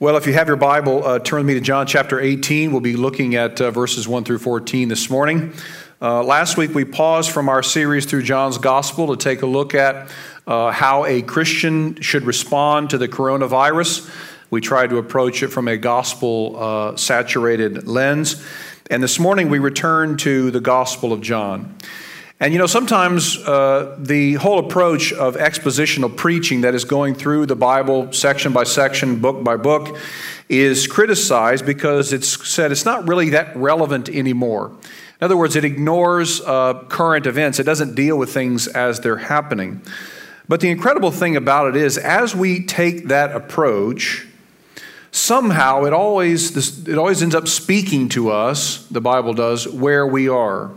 Well, if you have your Bible, uh, turn with me to John chapter 18. We'll be looking at uh, verses 1 through 14 this morning. Uh, last week, we paused from our series through John's Gospel to take a look at uh, how a Christian should respond to the coronavirus. We tried to approach it from a gospel uh, saturated lens. And this morning, we return to the Gospel of John. And you know, sometimes uh, the whole approach of expositional preaching that is going through the Bible section by section, book by book, is criticized because it's said it's not really that relevant anymore. In other words, it ignores uh, current events, it doesn't deal with things as they're happening. But the incredible thing about it is, as we take that approach, somehow it always, it always ends up speaking to us, the Bible does, where we are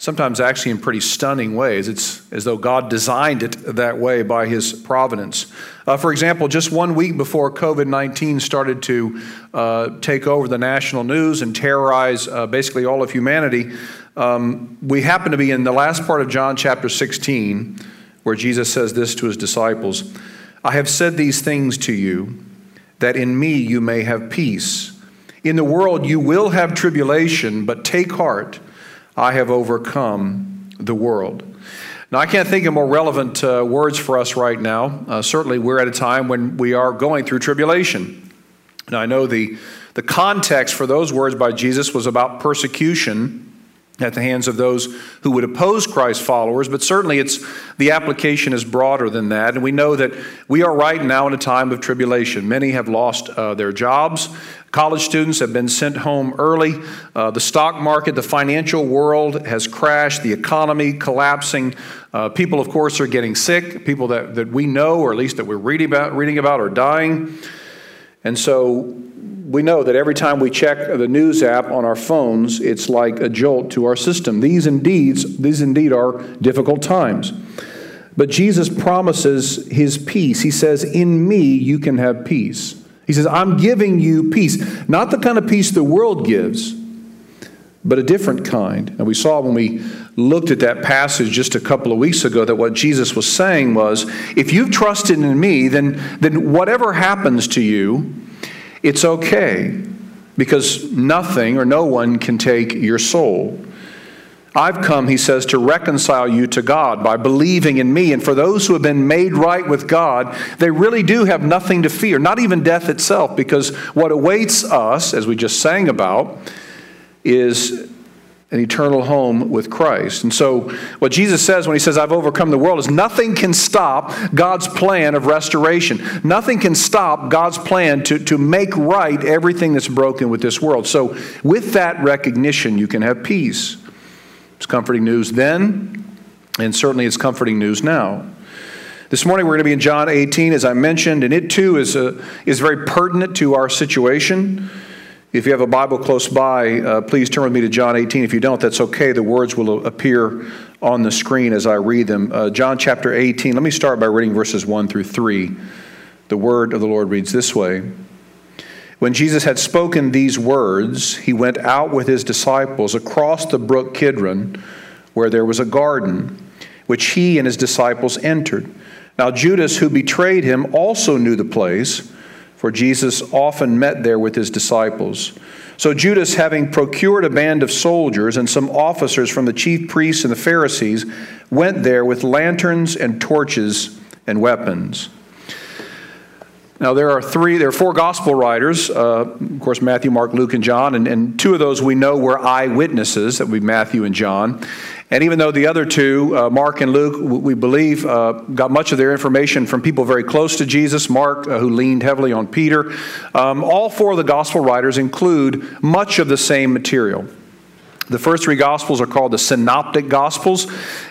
sometimes actually in pretty stunning ways. It's as though God designed it that way by His providence. Uh, for example, just one week before COVID 19 started to uh, take over the national news and terrorize uh, basically all of humanity, um, we happen to be in the last part of John chapter 16, where Jesus says this to His disciples I have said these things to you, that in me you may have peace. In the world you will have tribulation, but take heart. I have overcome the world. Now, I can't think of more relevant uh, words for us right now. Uh, certainly, we're at a time when we are going through tribulation. Now, I know the, the context for those words by Jesus was about persecution at the hands of those who would oppose Christ's followers, but certainly it's the application is broader than that. And we know that we are right now in a time of tribulation. Many have lost uh, their jobs. College students have been sent home early. Uh, the stock market, the financial world has crashed, the economy collapsing. Uh, people, of course, are getting sick. People that, that we know, or at least that we're reading about, reading about, are dying. And so we know that every time we check the news app on our phones, it's like a jolt to our system. These indeed, these indeed are difficult times. But Jesus promises his peace. He says, In me you can have peace. He says, I'm giving you peace. Not the kind of peace the world gives, but a different kind. And we saw when we looked at that passage just a couple of weeks ago that what Jesus was saying was if you've trusted in me, then, then whatever happens to you, it's okay because nothing or no one can take your soul. I've come, he says, to reconcile you to God by believing in me. And for those who have been made right with God, they really do have nothing to fear, not even death itself, because what awaits us, as we just sang about, is an eternal home with Christ. And so, what Jesus says when he says, I've overcome the world, is nothing can stop God's plan of restoration. Nothing can stop God's plan to, to make right everything that's broken with this world. So, with that recognition, you can have peace. It's comforting news then, and certainly it's comforting news now. This morning we're going to be in John 18, as I mentioned, and it too is, a, is very pertinent to our situation. If you have a Bible close by, uh, please turn with me to John 18. If you don't, that's okay. The words will appear on the screen as I read them. Uh, John chapter 18, let me start by reading verses 1 through 3. The word of the Lord reads this way When Jesus had spoken these words, he went out with his disciples across the brook Kidron, where there was a garden, which he and his disciples entered. Now, Judas, who betrayed him, also knew the place for Jesus often met there with his disciples. So Judas, having procured a band of soldiers and some officers from the chief priests and the Pharisees, went there with lanterns and torches and weapons. Now, there are three, there are four gospel writers, uh, of course, Matthew, Mark, Luke, and John, and, and two of those we know were eyewitnesses, that would be Matthew and John. And even though the other two, uh, Mark and Luke, we believe uh, got much of their information from people very close to Jesus, Mark, uh, who leaned heavily on Peter, um, all four of the gospel writers include much of the same material. The first three gospels are called the synoptic gospels,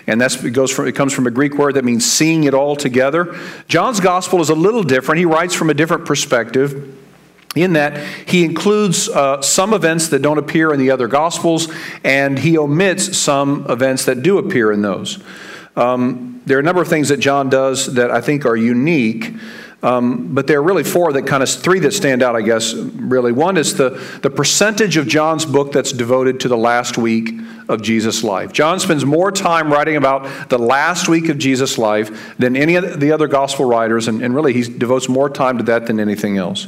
and that's it goes from it comes from a Greek word that means seeing it all together. John's gospel is a little different. He writes from a different perspective in that he includes uh, some events that don't appear in the other Gospels, and he omits some events that do appear in those. Um, there are a number of things that John does that I think are unique. Um, but there are really four that kind of three that stand out, I guess. Really, one is the the percentage of John's book that's devoted to the last week of Jesus' life. John spends more time writing about the last week of Jesus' life than any of the other gospel writers, and, and really he devotes more time to that than anything else.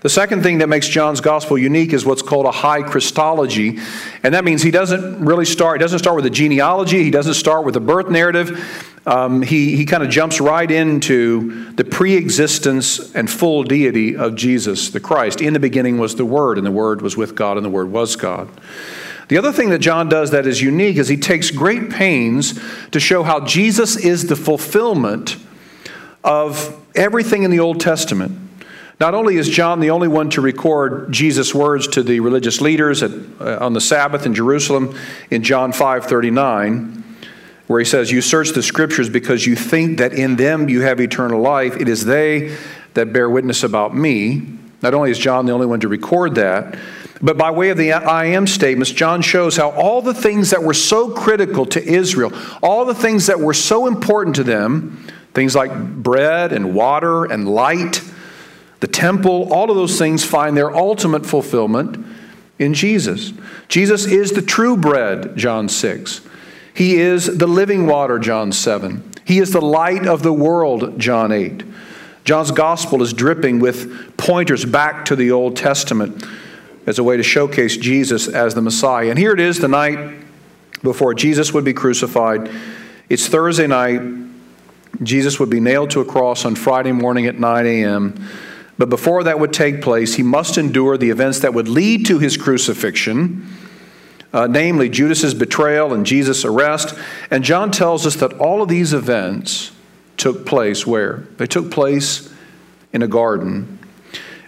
The second thing that makes John's gospel unique is what's called a high Christology, and that means he doesn't really start. He doesn't start with a genealogy. He doesn't start with a birth narrative. Um, he he kind of jumps right into the pre-existence and full deity of Jesus the Christ. In the beginning was the Word, and the Word was with God, and the Word was God. The other thing that John does that is unique is he takes great pains to show how Jesus is the fulfillment of everything in the Old Testament. Not only is John the only one to record Jesus' words to the religious leaders at, uh, on the Sabbath in Jerusalem in John 5:39, where he says, "You search the scriptures because you think that in them you have eternal life. It is they that bear witness about me." Not only is John the only one to record that, but by way of the I am statements, John shows how all the things that were so critical to Israel, all the things that were so important to them, things like bread and water and light, the temple, all of those things find their ultimate fulfillment in Jesus. Jesus is the true bread, John 6. He is the living water, John 7. He is the light of the world, John 8. John's gospel is dripping with pointers back to the Old Testament as a way to showcase Jesus as the Messiah. And here it is the night before Jesus would be crucified. It's Thursday night. Jesus would be nailed to a cross on Friday morning at 9 a.m. But before that would take place, he must endure the events that would lead to his crucifixion, uh, namely Judas's betrayal and Jesus' arrest. And John tells us that all of these events took place where? They took place in a garden.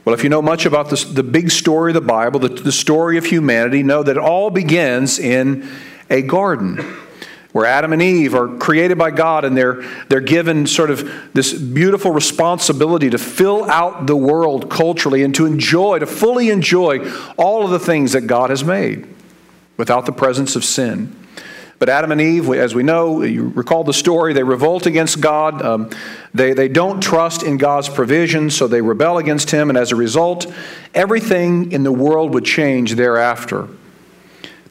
Well, if you know much about this, the big story of the Bible, the, the story of humanity, know that it all begins in a garden where Adam and Eve are created by God and they're, they're given sort of this beautiful responsibility to fill out the world culturally and to enjoy, to fully enjoy all of the things that God has made without the presence of sin. But Adam and Eve, as we know, you recall the story, they revolt against God. Um, they, they don't trust in God's provision, so they rebel against Him, and as a result, everything in the world would change thereafter.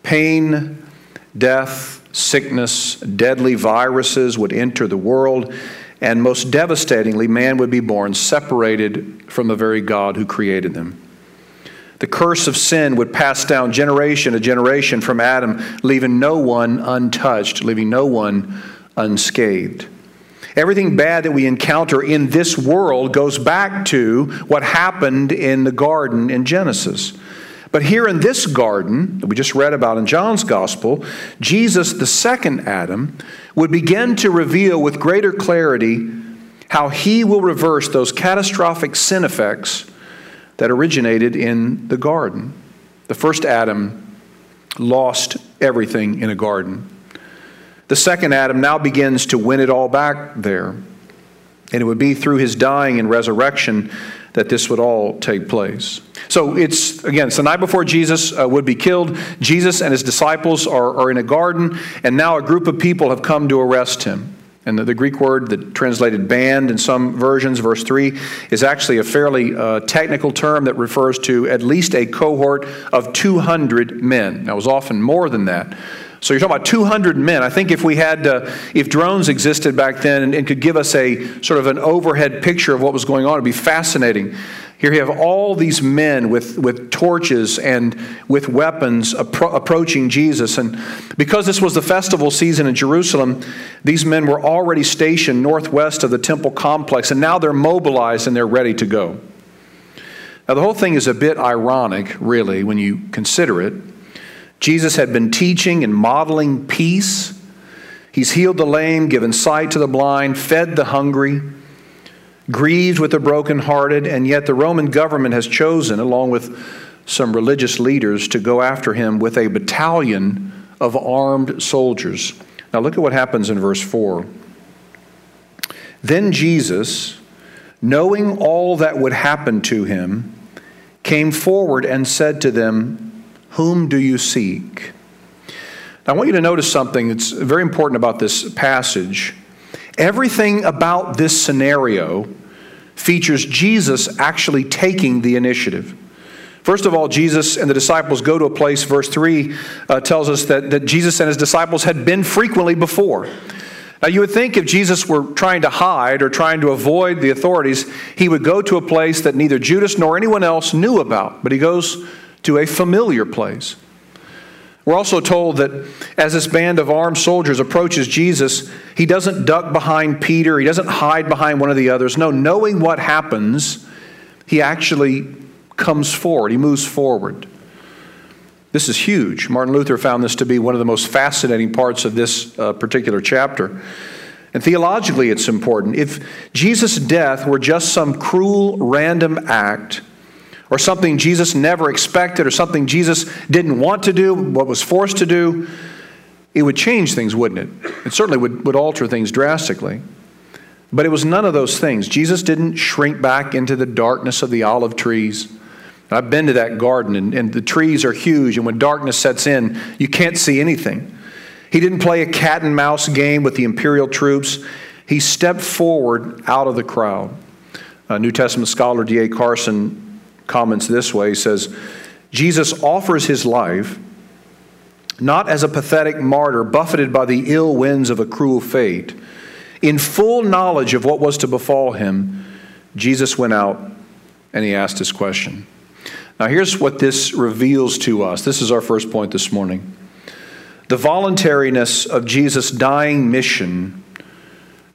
Pain, death, sickness, deadly viruses would enter the world, and most devastatingly, man would be born separated from the very God who created them. The curse of sin would pass down generation to generation from Adam, leaving no one untouched, leaving no one unscathed. Everything bad that we encounter in this world goes back to what happened in the garden in Genesis. But here in this garden that we just read about in John's gospel, Jesus, the second Adam, would begin to reveal with greater clarity how he will reverse those catastrophic sin effects that originated in the garden. The first Adam lost everything in a garden. The second Adam now begins to win it all back there. And it would be through his dying and resurrection that this would all take place. So it's, again, it's the night before Jesus uh, would be killed. Jesus and his disciples are, are in a garden, and now a group of people have come to arrest him. And the, the Greek word that translated band in some versions, verse 3, is actually a fairly uh, technical term that refers to at least a cohort of 200 men. Now, it was often more than that. So you're talking about 200 men. I think if we had, uh, if drones existed back then and, and, could give us a sort of an overhead picture of what was going on, it'd be fascinating. Here you have all these men with, with torches and with weapons appro- approaching Jesus. And because this was the festival season in Jerusalem, these men were already stationed northwest of the temple complex, and now they're mobilized and they're ready to go. Now, the whole thing is a bit ironic, really, when you consider it. Jesus had been teaching and modeling peace. He's healed the lame, given sight to the blind, fed the hungry, grieved with the brokenhearted, and yet the Roman government has chosen, along with some religious leaders, to go after him with a battalion of armed soldiers. Now look at what happens in verse 4. Then Jesus, knowing all that would happen to him, came forward and said to them, whom do you seek? Now, I want you to notice something that's very important about this passage. Everything about this scenario features Jesus actually taking the initiative. First of all, Jesus and the disciples go to a place, verse 3 uh, tells us that, that Jesus and his disciples had been frequently before. Now, you would think if Jesus were trying to hide or trying to avoid the authorities, he would go to a place that neither Judas nor anyone else knew about, but he goes to a familiar place. We're also told that as this band of armed soldiers approaches Jesus, he doesn't duck behind Peter, he doesn't hide behind one of the others. No, knowing what happens, he actually comes forward, he moves forward. This is huge. Martin Luther found this to be one of the most fascinating parts of this uh, particular chapter. And theologically, it's important. If Jesus' death were just some cruel, random act, or something Jesus never expected, or something Jesus didn't want to do, what was forced to do, it would change things, wouldn't it? It certainly would, would alter things drastically. But it was none of those things. Jesus didn't shrink back into the darkness of the olive trees. I've been to that garden, and, and the trees are huge, and when darkness sets in, you can't see anything. He didn't play a cat and mouse game with the imperial troops. He stepped forward out of the crowd. A New Testament scholar D.A. Carson comments this way He says, Jesus offers his life not as a pathetic martyr buffeted by the ill winds of a cruel fate. In full knowledge of what was to befall him, Jesus went out and he asked his question. Now, here's what this reveals to us. This is our first point this morning. The voluntariness of Jesus' dying mission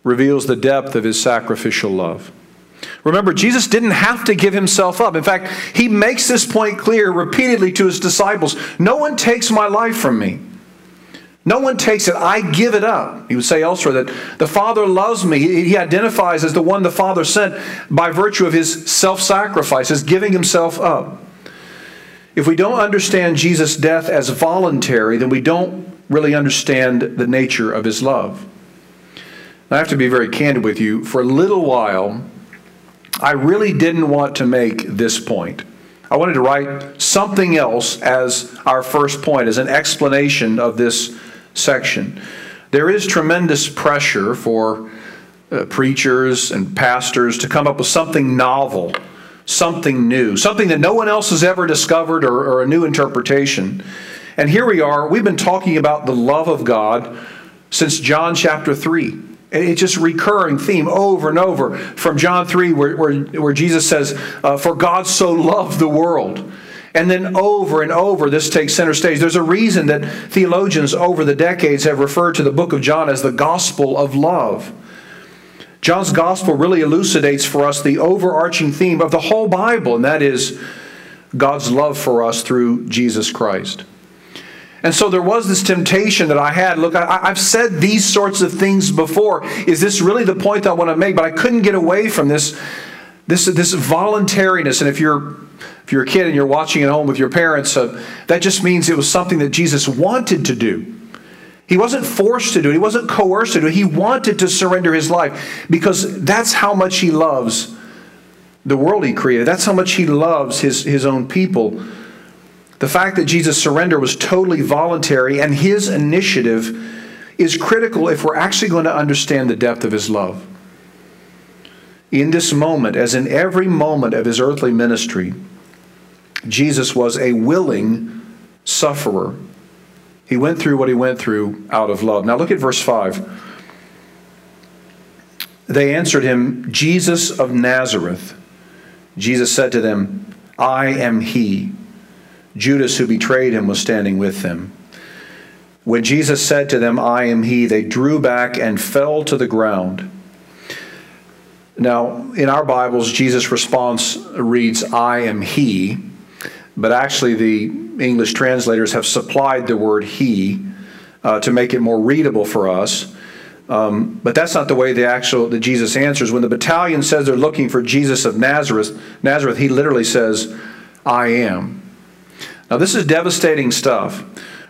reveals the depth of his sacrificial love. Remember, Jesus didn't have to give himself up. In fact, he makes this point clear repeatedly to his disciples No one takes my life from me. No one takes it. I give it up. He would say elsewhere that the Father loves me. He identifies as the one the Father sent by virtue of his self sacrifice, his giving himself up. If we don't understand Jesus' death as voluntary, then we don't really understand the nature of his love. I have to be very candid with you. For a little while, I really didn't want to make this point. I wanted to write something else as our first point, as an explanation of this section. There is tremendous pressure for uh, preachers and pastors to come up with something novel something new, something that no one else has ever discovered or, or a new interpretation. And here we are, we've been talking about the love of God since John chapter 3. It's just recurring theme over and over from John 3, where, where, where Jesus says, uh, For God so loved the world. And then over and over, this takes center stage. There's a reason that theologians over the decades have referred to the book of John as the gospel of love. John's gospel really elucidates for us the overarching theme of the whole Bible, and that is God's love for us through Jesus Christ. And so there was this temptation that I had. Look, I, have said these sorts of things before. Is this really the point I want to make? But I couldn't get away from this, this, this voluntariness. And if you're if you're a kid and you're watching at home with your parents, uh, that just means it was something that Jesus wanted to do. He wasn't forced to do it. He wasn't coerced to do it. He wanted to surrender his life because that's how much he loves the world he created. That's how much he loves his, his own people. The fact that Jesus' surrender was totally voluntary and his initiative is critical if we're actually going to understand the depth of his love. In this moment, as in every moment of his earthly ministry, Jesus was a willing sufferer. He went through what he went through out of love. Now look at verse 5. They answered him, Jesus of Nazareth. Jesus said to them, I am he. Judas, who betrayed him, was standing with them. When Jesus said to them, I am he, they drew back and fell to the ground. Now, in our Bibles, Jesus' response reads, I am he but actually the English translators have supplied the word he uh, to make it more readable for us. Um, but that's not the way the actual the Jesus answers. When the battalion says they're looking for Jesus of Nazareth, Nazareth, he literally says, "I am." Now this is devastating stuff.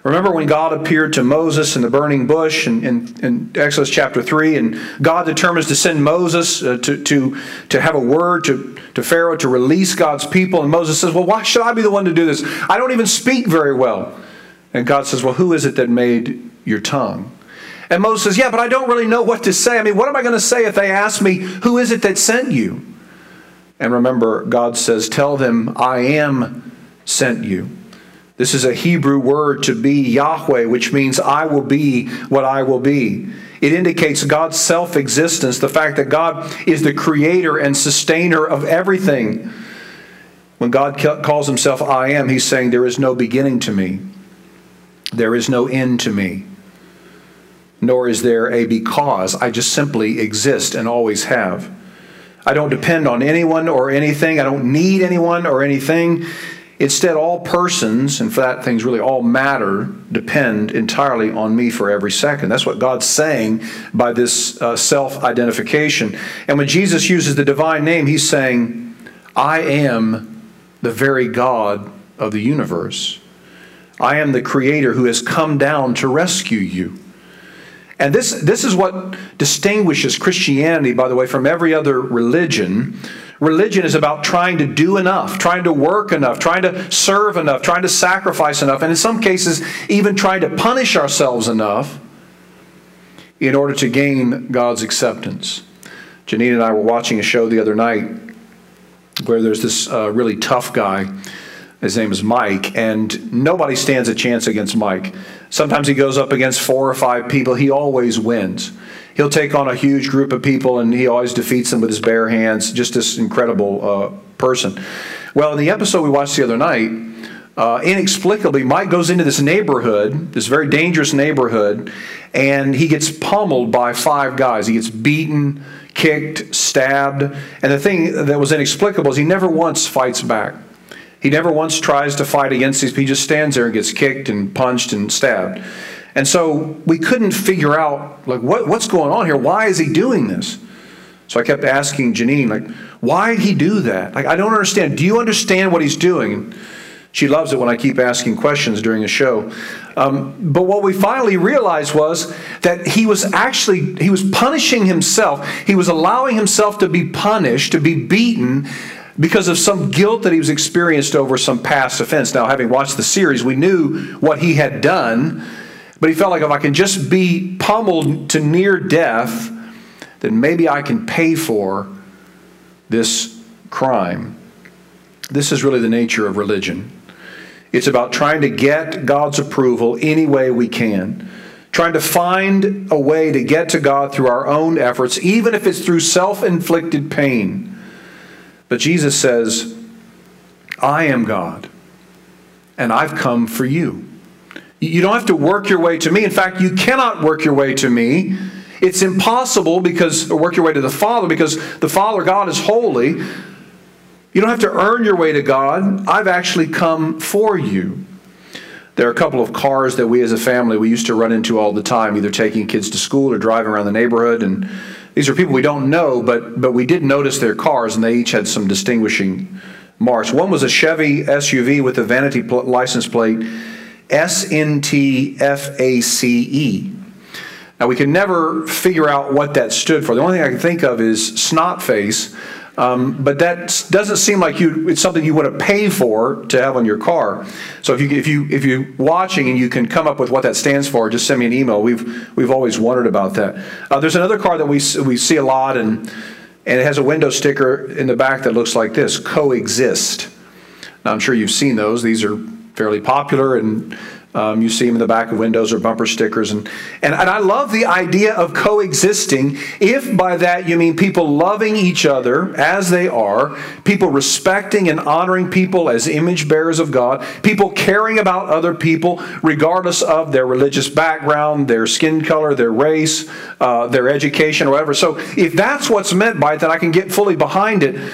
Remember when God appeared to Moses in the burning bush in, in, in Exodus chapter 3, and God determines to send Moses uh, to, to, to have a word to, to Pharaoh to release God's people. And Moses says, Well, why should I be the one to do this? I don't even speak very well. And God says, Well, who is it that made your tongue? And Moses says, Yeah, but I don't really know what to say. I mean, what am I going to say if they ask me, Who is it that sent you? And remember, God says, Tell them, I am sent you. This is a Hebrew word to be Yahweh, which means I will be what I will be. It indicates God's self existence, the fact that God is the creator and sustainer of everything. When God calls himself I am, he's saying, There is no beginning to me, there is no end to me, nor is there a because. I just simply exist and always have. I don't depend on anyone or anything, I don't need anyone or anything. Instead, all persons, and for that things really all matter, depend entirely on me for every second. That's what God's saying by this uh, self identification. And when Jesus uses the divine name, he's saying, I am the very God of the universe. I am the creator who has come down to rescue you. And this, this is what distinguishes Christianity, by the way, from every other religion Religion is about trying to do enough, trying to work enough, trying to serve enough, trying to sacrifice enough, and in some cases, even trying to punish ourselves enough in order to gain God's acceptance. Janine and I were watching a show the other night where there's this uh, really tough guy. His name is Mike, and nobody stands a chance against Mike. Sometimes he goes up against four or five people, he always wins he'll take on a huge group of people and he always defeats them with his bare hands. Just this incredible uh, person. Well, in the episode we watched the other night, uh, inexplicably, Mike goes into this neighborhood, this very dangerous neighborhood, and he gets pummeled by five guys. He gets beaten, kicked, stabbed. And the thing that was inexplicable is he never once fights back. He never once tries to fight against these. He just stands there and gets kicked and punched and stabbed. And so we couldn't figure out like what, what's going on here. Why is he doing this? So I kept asking Janine, like, why did he do that? Like, I don't understand. Do you understand what he's doing? She loves it when I keep asking questions during a show. Um, but what we finally realized was that he was actually he was punishing himself. He was allowing himself to be punished, to be beaten because of some guilt that he was experienced over some past offense. Now, having watched the series, we knew what he had done but he felt like if I can just be pummeled to near death, then maybe I can pay for this crime. This is really the nature of religion. It's about trying to get God's approval any way we can, trying to find a way to get to God through our own efforts, even if it's through self inflicted pain. But Jesus says, I am God, and I've come for you. You don't have to work your way to me. In fact, you cannot work your way to me. It's impossible because, or work your way to the Father because the Father God is holy. You don't have to earn your way to God. I've actually come for you. There are a couple of cars that we as a family we used to run into all the time, either taking kids to school or driving around the neighborhood. And these are people we don't know, but but we did notice their cars, and they each had some distinguishing marks. One was a Chevy SUV with a vanity pl- license plate S N T F A C E. Now, we can never figure out what that stood for. The only thing I can think of is snot face, um, but that doesn't seem like you, it's something you want to pay for to have on your car. So if, you, if, you, if you're watching and you can come up with what that stands for, just send me an email. We've, we've always wondered about that. Uh, there's another car that we, we see a lot, and, and it has a window sticker in the back that looks like this coexist. Now, I'm sure you've seen those. These are fairly popular and um, you see them in the back of windows or bumper stickers. And, and, and I love the idea of coexisting, if by that you mean people loving each other as they are, people respecting and honoring people as image bearers of God, people caring about other people regardless of their religious background, their skin color, their race, uh, their education, or whatever. So if that's what's meant by it, then I can get fully behind it.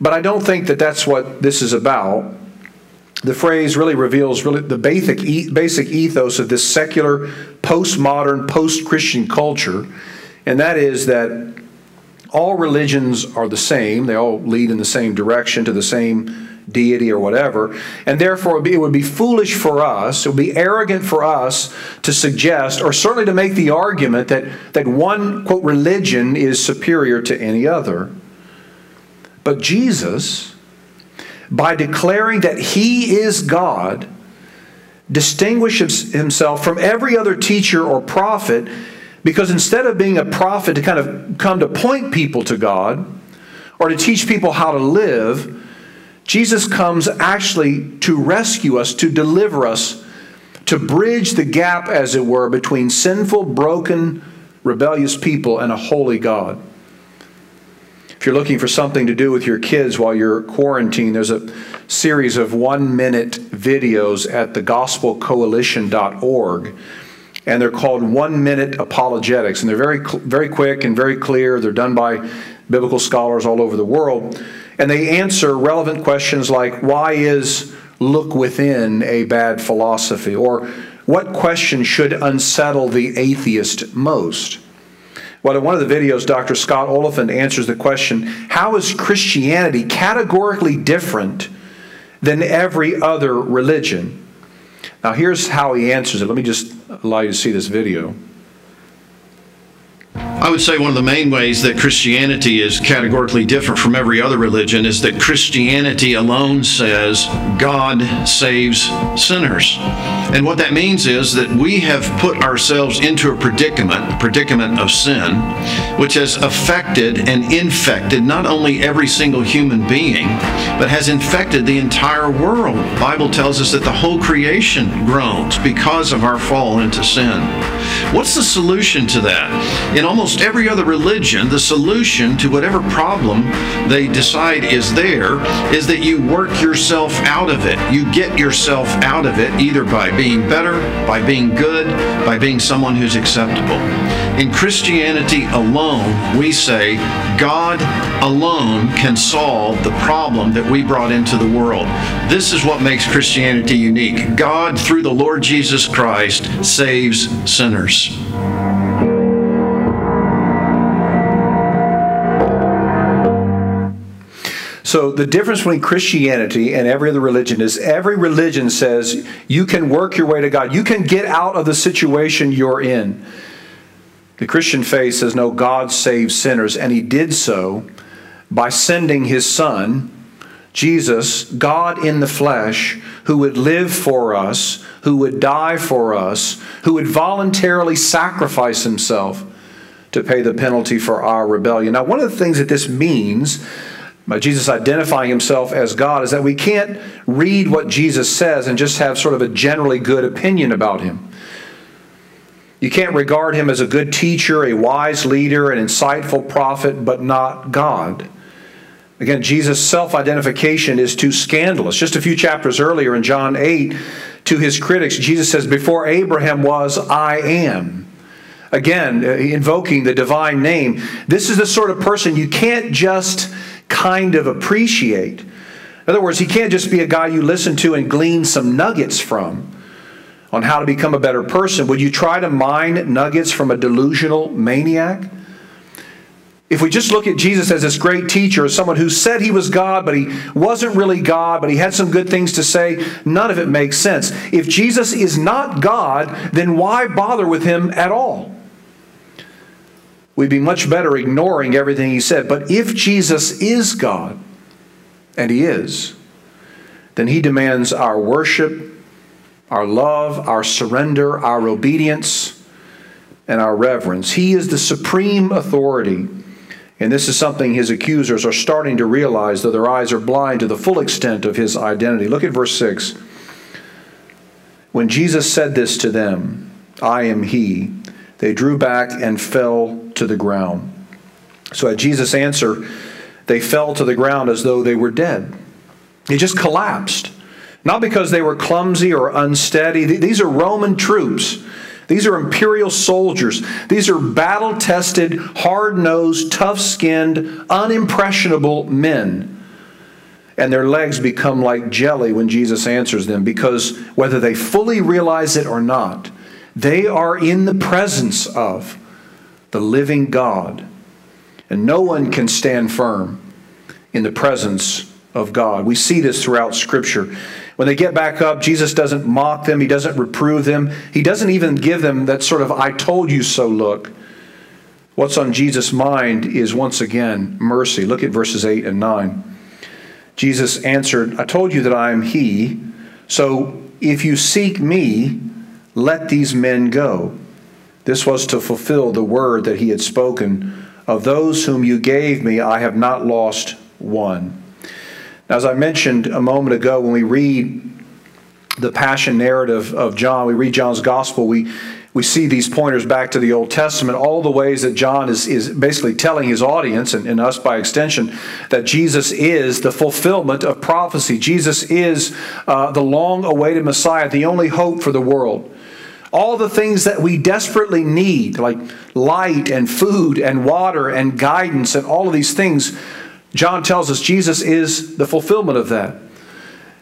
But I don't think that that's what this is about the phrase really reveals really the basic basic ethos of this secular, postmodern, post-Christian culture, and that is that all religions are the same. They all lead in the same direction to the same deity or whatever, and therefore it would be foolish for us, it would be arrogant for us to suggest, or certainly to make the argument that that one quote religion is superior to any other. But Jesus by declaring that he is God, distinguishes himself from every other teacher or prophet because instead of being a prophet to kind of come to point people to God or to teach people how to live, Jesus comes actually to rescue us, to deliver us, to bridge the gap, as it were, between sinful, broken, rebellious people and a holy God. If you're looking for something to do with your kids while you're quarantined, there's a series of one minute videos at thegospelcoalition.org. And they're called one minute apologetics. And they're very, very quick and very clear. They're done by biblical scholars all over the world. And they answer relevant questions like why is look within a bad philosophy? Or what question should unsettle the atheist most? Well, in one of the videos, Dr. Scott Oliphint answers the question How is Christianity categorically different than every other religion? Now, here's how he answers it. Let me just allow you to see this video. I would say one of the main ways that Christianity is categorically different from every other religion is that Christianity alone says God saves sinners. And what that means is that we have put ourselves into a predicament, a predicament of sin, which has affected and infected not only every single human being, but has infected the entire world. The Bible tells us that the whole creation groans because of our fall into sin. What's the solution to that? In almost every other religion, the solution to whatever problem they decide is there is that you work yourself out of it. You get yourself out of it either by being better, by being good, by being someone who's acceptable. In Christianity alone, we say God alone can solve the problem that we brought into the world. This is what makes Christianity unique. God, through the Lord Jesus Christ, saves sinners. So, the difference between Christianity and every other religion is every religion says you can work your way to God, you can get out of the situation you're in. The Christian faith says, no, God saves sinners, and He did so by sending His Son, Jesus, God in the flesh, who would live for us, who would die for us, who would voluntarily sacrifice Himself to pay the penalty for our rebellion. Now, one of the things that this means by Jesus identifying himself as God is that we can't read what Jesus says and just have sort of a generally good opinion about him. You can't regard him as a good teacher, a wise leader, an insightful prophet, but not God. Again, Jesus' self identification is too scandalous. Just a few chapters earlier in John 8, to his critics, Jesus says, Before Abraham was, I am. Again, uh, invoking the divine name. This is the sort of person you can't just kind of appreciate. In other words, he can't just be a guy you listen to and glean some nuggets from on how to become a better person. Would you try to mine nuggets from a delusional maniac? If we just look at Jesus as this great teacher, as someone who said he was God, but he wasn't really God, but he had some good things to say, none of it makes sense. If Jesus is not God, then why bother with him at all? We'd be much better ignoring everything he said. But if Jesus is God, and he is, then he demands our worship, our love, our surrender, our obedience, and our reverence. He is the supreme authority. And this is something his accusers are starting to realize, though their eyes are blind to the full extent of his identity. Look at verse 6. When Jesus said this to them, I am he, they drew back and fell to the ground. So at Jesus' answer, they fell to the ground as though they were dead. They just collapsed. Not because they were clumsy or unsteady. These are Roman troops. These are imperial soldiers. These are battle tested, hard nosed, tough skinned, unimpressionable men. And their legs become like jelly when Jesus answers them because whether they fully realize it or not, they are in the presence of the living God. And no one can stand firm in the presence of God. We see this throughout Scripture. When they get back up, Jesus doesn't mock them, He doesn't reprove them, He doesn't even give them that sort of I told you so look. What's on Jesus' mind is once again mercy. Look at verses 8 and 9. Jesus answered, I told you that I am He, so if you seek me, let these men go. This was to fulfill the word that he had spoken Of those whom you gave me, I have not lost one. As I mentioned a moment ago, when we read the passion narrative of John, we read John's gospel, we, we see these pointers back to the Old Testament, all the ways that John is, is basically telling his audience, and, and us by extension, that Jesus is the fulfillment of prophecy. Jesus is uh, the long awaited Messiah, the only hope for the world. All the things that we desperately need, like light and food and water and guidance and all of these things, John tells us Jesus is the fulfillment of that.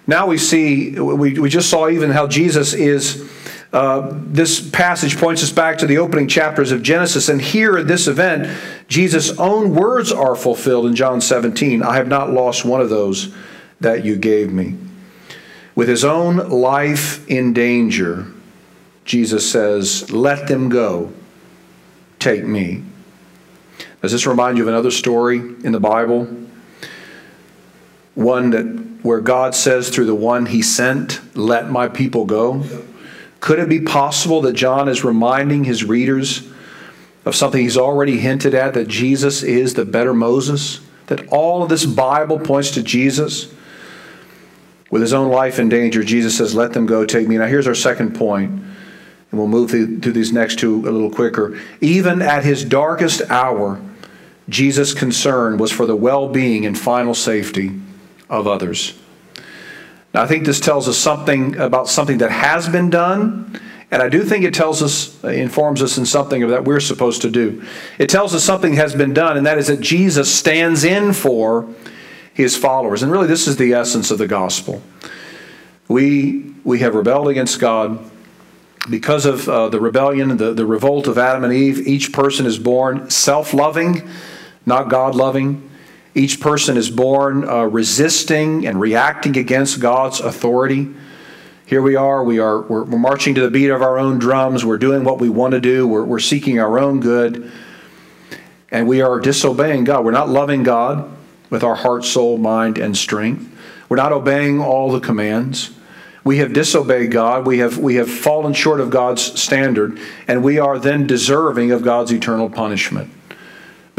Now we see, we, we just saw even how Jesus is. Uh, this passage points us back to the opening chapters of Genesis, and here in this event, Jesus' own words are fulfilled in John 17 I have not lost one of those that you gave me. With his own life in danger, Jesus says, Let them go, take me. Does this remind you of another story in the Bible? One that where God says through the one he sent, Let my people go? Could it be possible that John is reminding his readers of something he's already hinted at that Jesus is the better Moses? That all of this Bible points to Jesus? With his own life in danger, Jesus says, Let them go, take me. Now, here's our second point, and we'll move through, through these next two a little quicker. Even at his darkest hour, Jesus' concern was for the well being and final safety of others. Now, I think this tells us something about something that has been done, and I do think it tells us, informs us in something of that we're supposed to do. It tells us something has been done, and that is that Jesus stands in for his followers. And really, this is the essence of the gospel. We, we have rebelled against God. Because of uh, the rebellion, the, the revolt of Adam and Eve, each person is born self loving, not God loving. Each person is born uh, resisting and reacting against God's authority. Here we are, we are we're, we're, marching to the beat of our own drums, we're doing what we want to do, we're, we're seeking our own good, and we are disobeying God. We're not loving God with our heart, soul, mind, and strength. We're not obeying all the commands. We have disobeyed God. We have, we have fallen short of God's standard, and we are then deserving of God's eternal punishment.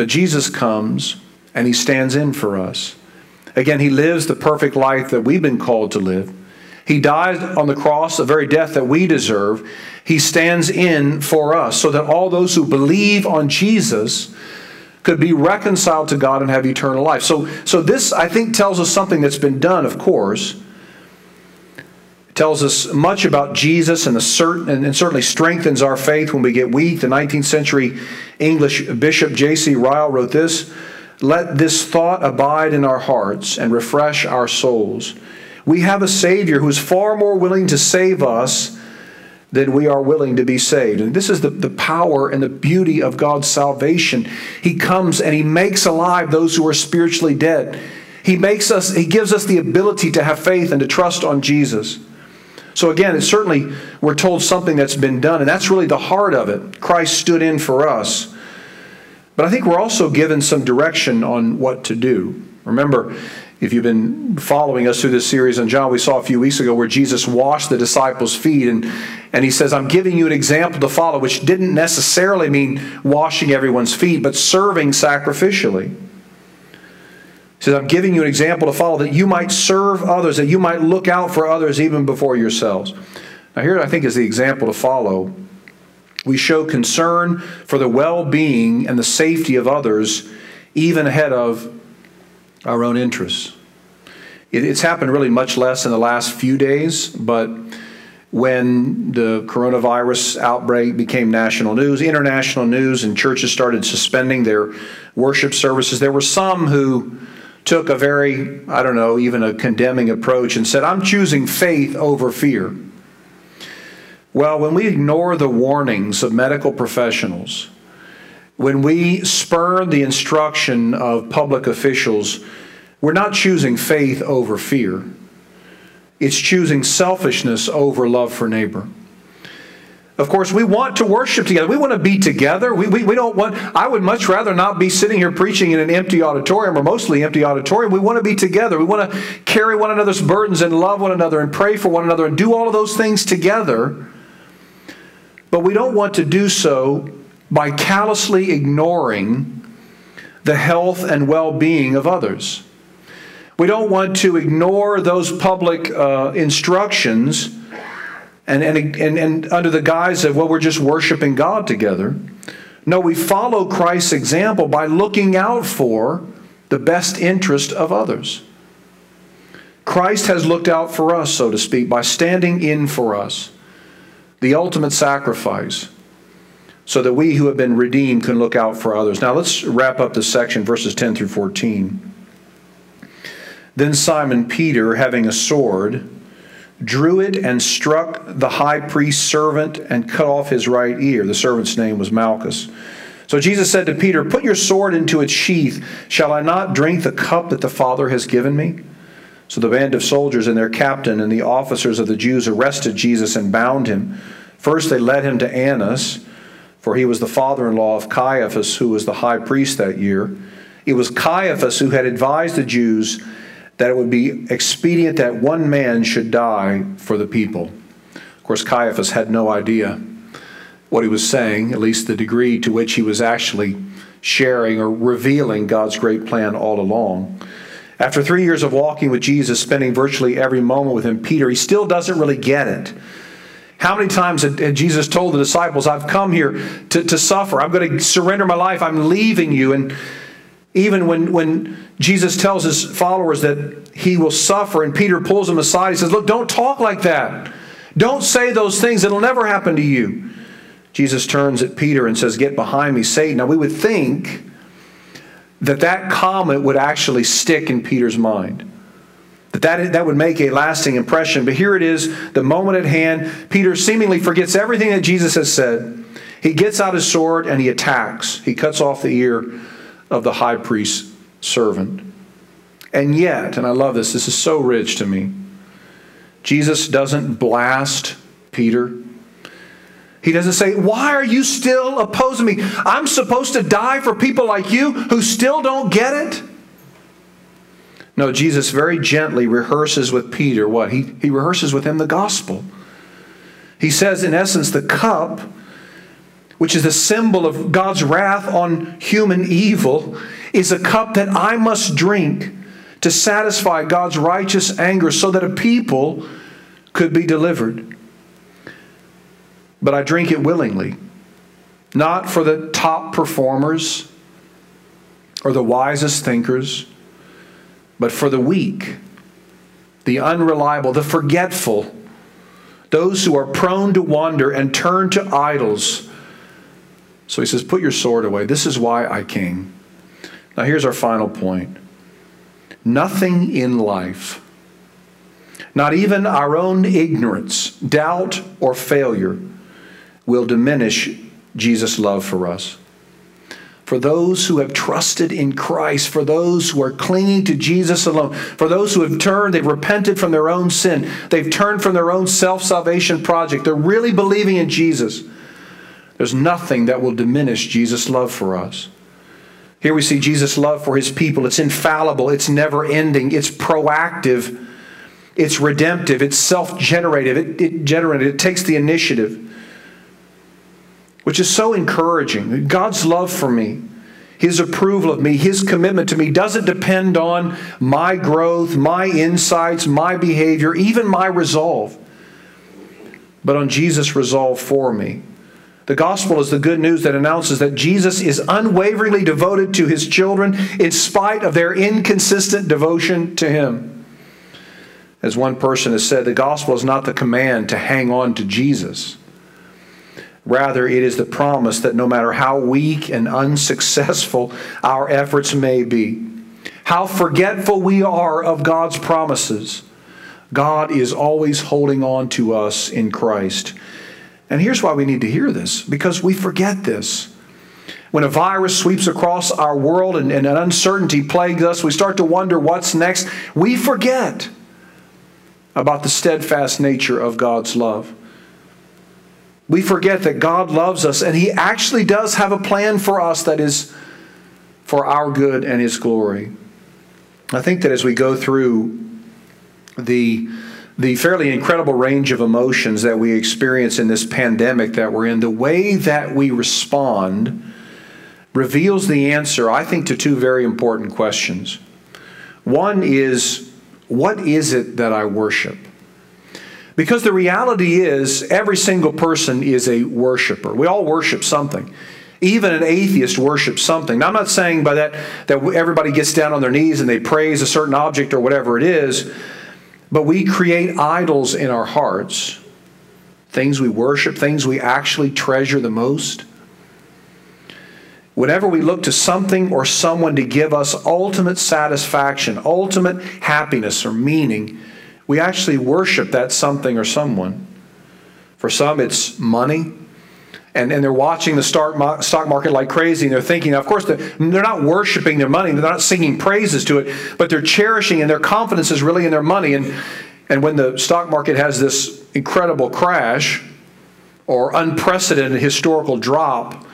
But Jesus comes and he stands in for us. Again, he lives the perfect life that we've been called to live. He died on the cross, the very death that we deserve. He stands in for us so that all those who believe on Jesus could be reconciled to God and have eternal life. So, so this, I think, tells us something that's been done, of course. It tells us much about Jesus and, the certain, and certainly strengthens our faith when we get weak. The 19th century English Bishop J.C. Ryle wrote this let this thought abide in our hearts and refresh our souls. We have a Savior who is far more willing to save us than we are willing to be saved. And this is the, the power and the beauty of God's salvation. He comes and He makes alive those who are spiritually dead. He makes us, He gives us the ability to have faith and to trust on Jesus. So again, it's certainly we're told something that's been done, and that's really the heart of it. Christ stood in for us. But I think we're also given some direction on what to do. Remember, if you've been following us through this series on John, we saw a few weeks ago where Jesus washed the disciples' feet, and, and he says, I'm giving you an example to follow, which didn't necessarily mean washing everyone's feet, but serving sacrificially. He says, I'm giving you an example to follow that you might serve others, that you might look out for others even before yourselves. Now, here I think is the example to follow we show concern for the well being and the safety of others, even ahead of our own interests. It's happened really much less in the last few days, but when the coronavirus outbreak became national news, international news, and churches started suspending their worship services, there were some who took a very, I don't know, even a condemning approach and said, I'm choosing faith over fear. Well, when we ignore the warnings of medical professionals, when we spurn the instruction of public officials, we're not choosing faith over fear. It's choosing selfishness over love for neighbor. Of course, we want to worship together. We want to be together. We, we, we don't want, I would much rather not be sitting here preaching in an empty auditorium or mostly empty auditorium. We want to be together. We want to carry one another's burdens and love one another and pray for one another and do all of those things together. But we don't want to do so by callously ignoring the health and well being of others. We don't want to ignore those public uh, instructions and, and, and, and under the guise of, well, we're just worshiping God together. No, we follow Christ's example by looking out for the best interest of others. Christ has looked out for us, so to speak, by standing in for us, the ultimate sacrifice, so that we who have been redeemed can look out for others. Now let's wrap up this section, verses 10 through 14. Then Simon Peter, having a sword, drew it and struck the high priest's servant and cut off his right ear. The servant's name was Malchus. So Jesus said to Peter, Put your sword into its sheath. Shall I not drink the cup that the Father has given me? So the band of soldiers and their captain and the officers of the Jews arrested Jesus and bound him. First, they led him to Annas, for he was the father in law of Caiaphas, who was the high priest that year. It was Caiaphas who had advised the Jews that it would be expedient that one man should die for the people. Of course, Caiaphas had no idea what he was saying, at least the degree to which he was actually sharing or revealing God's great plan all along. After three years of walking with Jesus, spending virtually every moment with him, Peter, he still doesn't really get it. How many times had Jesus told the disciples, I've come here to, to suffer. I'm going to surrender my life. I'm leaving you. And even when, when Jesus tells his followers that he will suffer, and Peter pulls him aside, he says, Look, don't talk like that. Don't say those things. It'll never happen to you. Jesus turns at Peter and says, Get behind me, Satan. Now, we would think that that comment would actually stick in Peter's mind. That, that that would make a lasting impression. But here it is, the moment at hand. Peter seemingly forgets everything that Jesus has said. He gets out his sword and he attacks. He cuts off the ear of the high priest's servant. And yet, and I love this, this is so rich to me, Jesus doesn't blast Peter. He doesn't say, Why are you still opposing me? I'm supposed to die for people like you who still don't get it? No, Jesus very gently rehearses with Peter what? He, he rehearses with him the gospel. He says, in essence, the cup which is a symbol of God's wrath on human evil, is a cup that I must drink to satisfy God's righteous anger so that a people could be delivered. But I drink it willingly, not for the top performers or the wisest thinkers, but for the weak, the unreliable, the forgetful, those who are prone to wander and turn to idols so he says, Put your sword away. This is why I came. Now, here's our final point nothing in life, not even our own ignorance, doubt, or failure, will diminish Jesus' love for us. For those who have trusted in Christ, for those who are clinging to Jesus alone, for those who have turned, they've repented from their own sin, they've turned from their own self salvation project, they're really believing in Jesus. There's nothing that will diminish Jesus' love for us. Here we see Jesus' love for his people. It's infallible, it's never ending, it's proactive, it's redemptive, it's self generative, it, it it takes the initiative, which is so encouraging. God's love for me, his approval of me, his commitment to me doesn't depend on my growth, my insights, my behavior, even my resolve, but on Jesus' resolve for me. The gospel is the good news that announces that Jesus is unwaveringly devoted to his children in spite of their inconsistent devotion to him. As one person has said, the gospel is not the command to hang on to Jesus. Rather, it is the promise that no matter how weak and unsuccessful our efforts may be, how forgetful we are of God's promises, God is always holding on to us in Christ. And here's why we need to hear this because we forget this. When a virus sweeps across our world and, and an uncertainty plagues us, we start to wonder what's next. We forget about the steadfast nature of God's love. We forget that God loves us and He actually does have a plan for us that is for our good and His glory. I think that as we go through the the fairly incredible range of emotions that we experience in this pandemic that we're in, the way that we respond reveals the answer, I think, to two very important questions. One is, what is it that I worship? Because the reality is, every single person is a worshiper. We all worship something. Even an atheist worships something. Now, I'm not saying by that that everybody gets down on their knees and they praise a certain object or whatever it is, but we create idols in our hearts, things we worship, things we actually treasure the most. Whenever we look to something or someone to give us ultimate satisfaction, ultimate happiness or meaning, we actually worship that something or someone. For some, it's money. And, and they're watching the stock market like crazy, and they're thinking, of course, they're not worshiping their money, they're not singing praises to it, but they're cherishing, and their confidence is really in their money. And, and when the stock market has this incredible crash or unprecedented historical drop,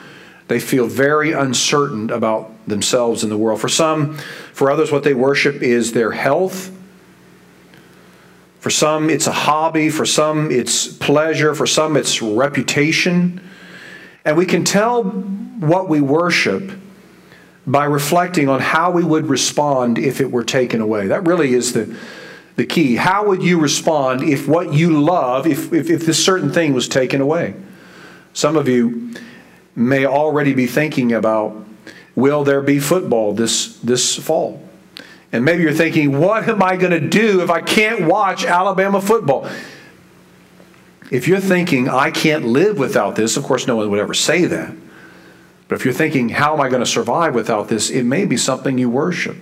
they feel very uncertain about themselves in the world. For some, for others, what they worship is their health. For some, it's a hobby. For some, it's pleasure. For some, it's reputation. And we can tell what we worship by reflecting on how we would respond if it were taken away. That really is the, the key. How would you respond if what you love, if, if, if this certain thing was taken away? Some of you may already be thinking about will there be football this, this fall? And maybe you're thinking, what am I going to do if I can't watch Alabama football? If you're thinking, I can't live without this, of course, no one would ever say that. But if you're thinking, how am I going to survive without this, it may be something you worship.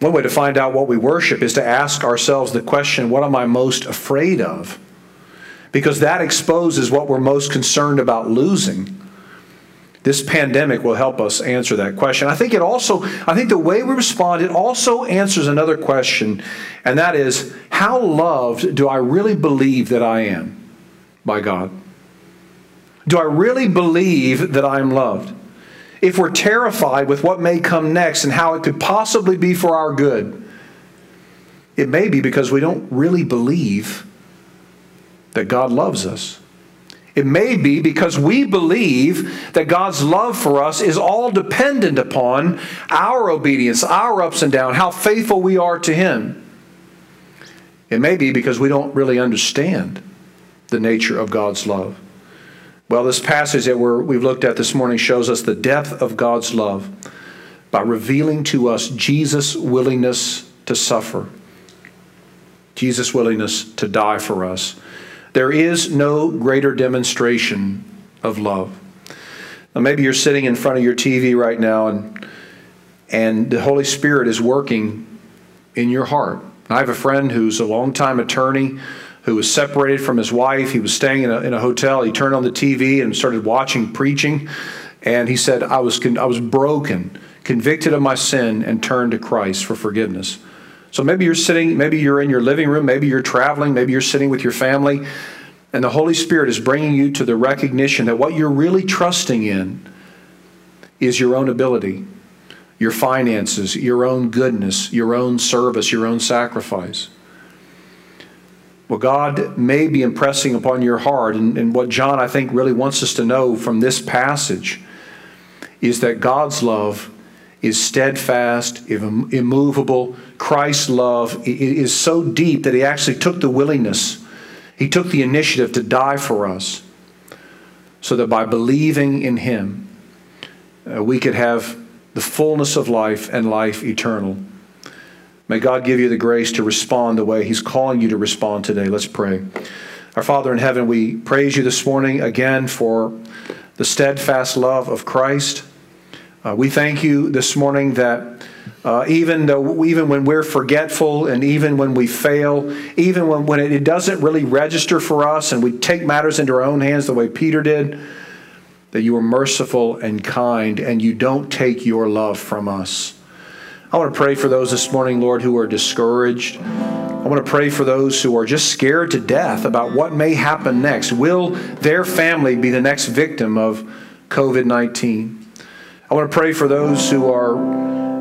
One way to find out what we worship is to ask ourselves the question, what am I most afraid of? because that exposes what we're most concerned about losing. This pandemic will help us answer that question. I think it also, I think the way we respond, it also answers another question, and that is how loved do I really believe that I am by God? Do I really believe that I'm loved? If we're terrified with what may come next and how it could possibly be for our good, it may be because we don't really believe that God loves us. It may be because we believe that God's love for us is all dependent upon our obedience, our ups and downs, how faithful we are to Him. It may be because we don't really understand the nature of God's love. Well, this passage that we have looked at this morning shows us the depth of God's love by revealing to us Jesus' willingness to suffer, Jesus' willingness to die for us. There is no greater demonstration of love. Now, maybe you're sitting in front of your TV right now and, and the Holy Spirit is working in your heart. I have a friend who's a longtime attorney who was separated from his wife. He was staying in a, in a hotel. He turned on the TV and started watching preaching. And he said, I was, I was broken, convicted of my sin, and turned to Christ for forgiveness. So maybe you're sitting, maybe you're in your living room, maybe you're traveling, maybe you're sitting with your family, and the Holy Spirit is bringing you to the recognition that what you're really trusting in is your own ability, your finances, your own goodness, your own service, your own sacrifice. Well, God may be impressing upon your heart, and, and what John, I think, really wants us to know from this passage is that God's love is steadfast, immovable. Christ's love is so deep that he actually took the willingness, he took the initiative to die for us, so that by believing in him, uh, we could have the fullness of life and life eternal. May God give you the grace to respond the way He's calling you to respond today. Let's pray. Our Father in heaven, we praise you this morning again for the steadfast love of Christ. Uh, we thank you this morning that uh, even though even when we're forgetful and even when we fail, even when, when it, it doesn't really register for us and we take matters into our own hands the way Peter did, that you are merciful and kind and you don't take your love from us. I want to pray for those this morning, Lord, who are discouraged. I want to pray for those who are just scared to death about what may happen next. Will their family be the next victim of COVID 19? I want to pray for those who are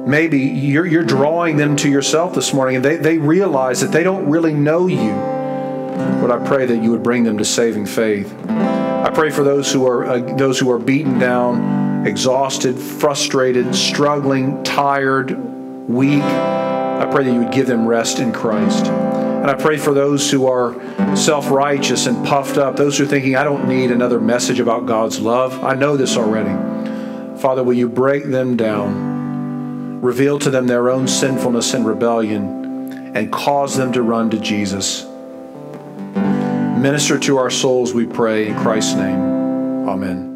maybe you're, you're drawing them to yourself this morning and they, they realize that they don't really know you. But I pray that you would bring them to saving faith. I pray for those who are uh, those who are beaten down, exhausted, frustrated, struggling, tired, weak. I pray that you would give them rest in Christ. And I pray for those who are self righteous and puffed up, those who are thinking, I don't need another message about God's love. I know this already. Father, will you break them down, reveal to them their own sinfulness and rebellion, and cause them to run to Jesus? Minister to our souls, we pray, in Christ's name. Amen.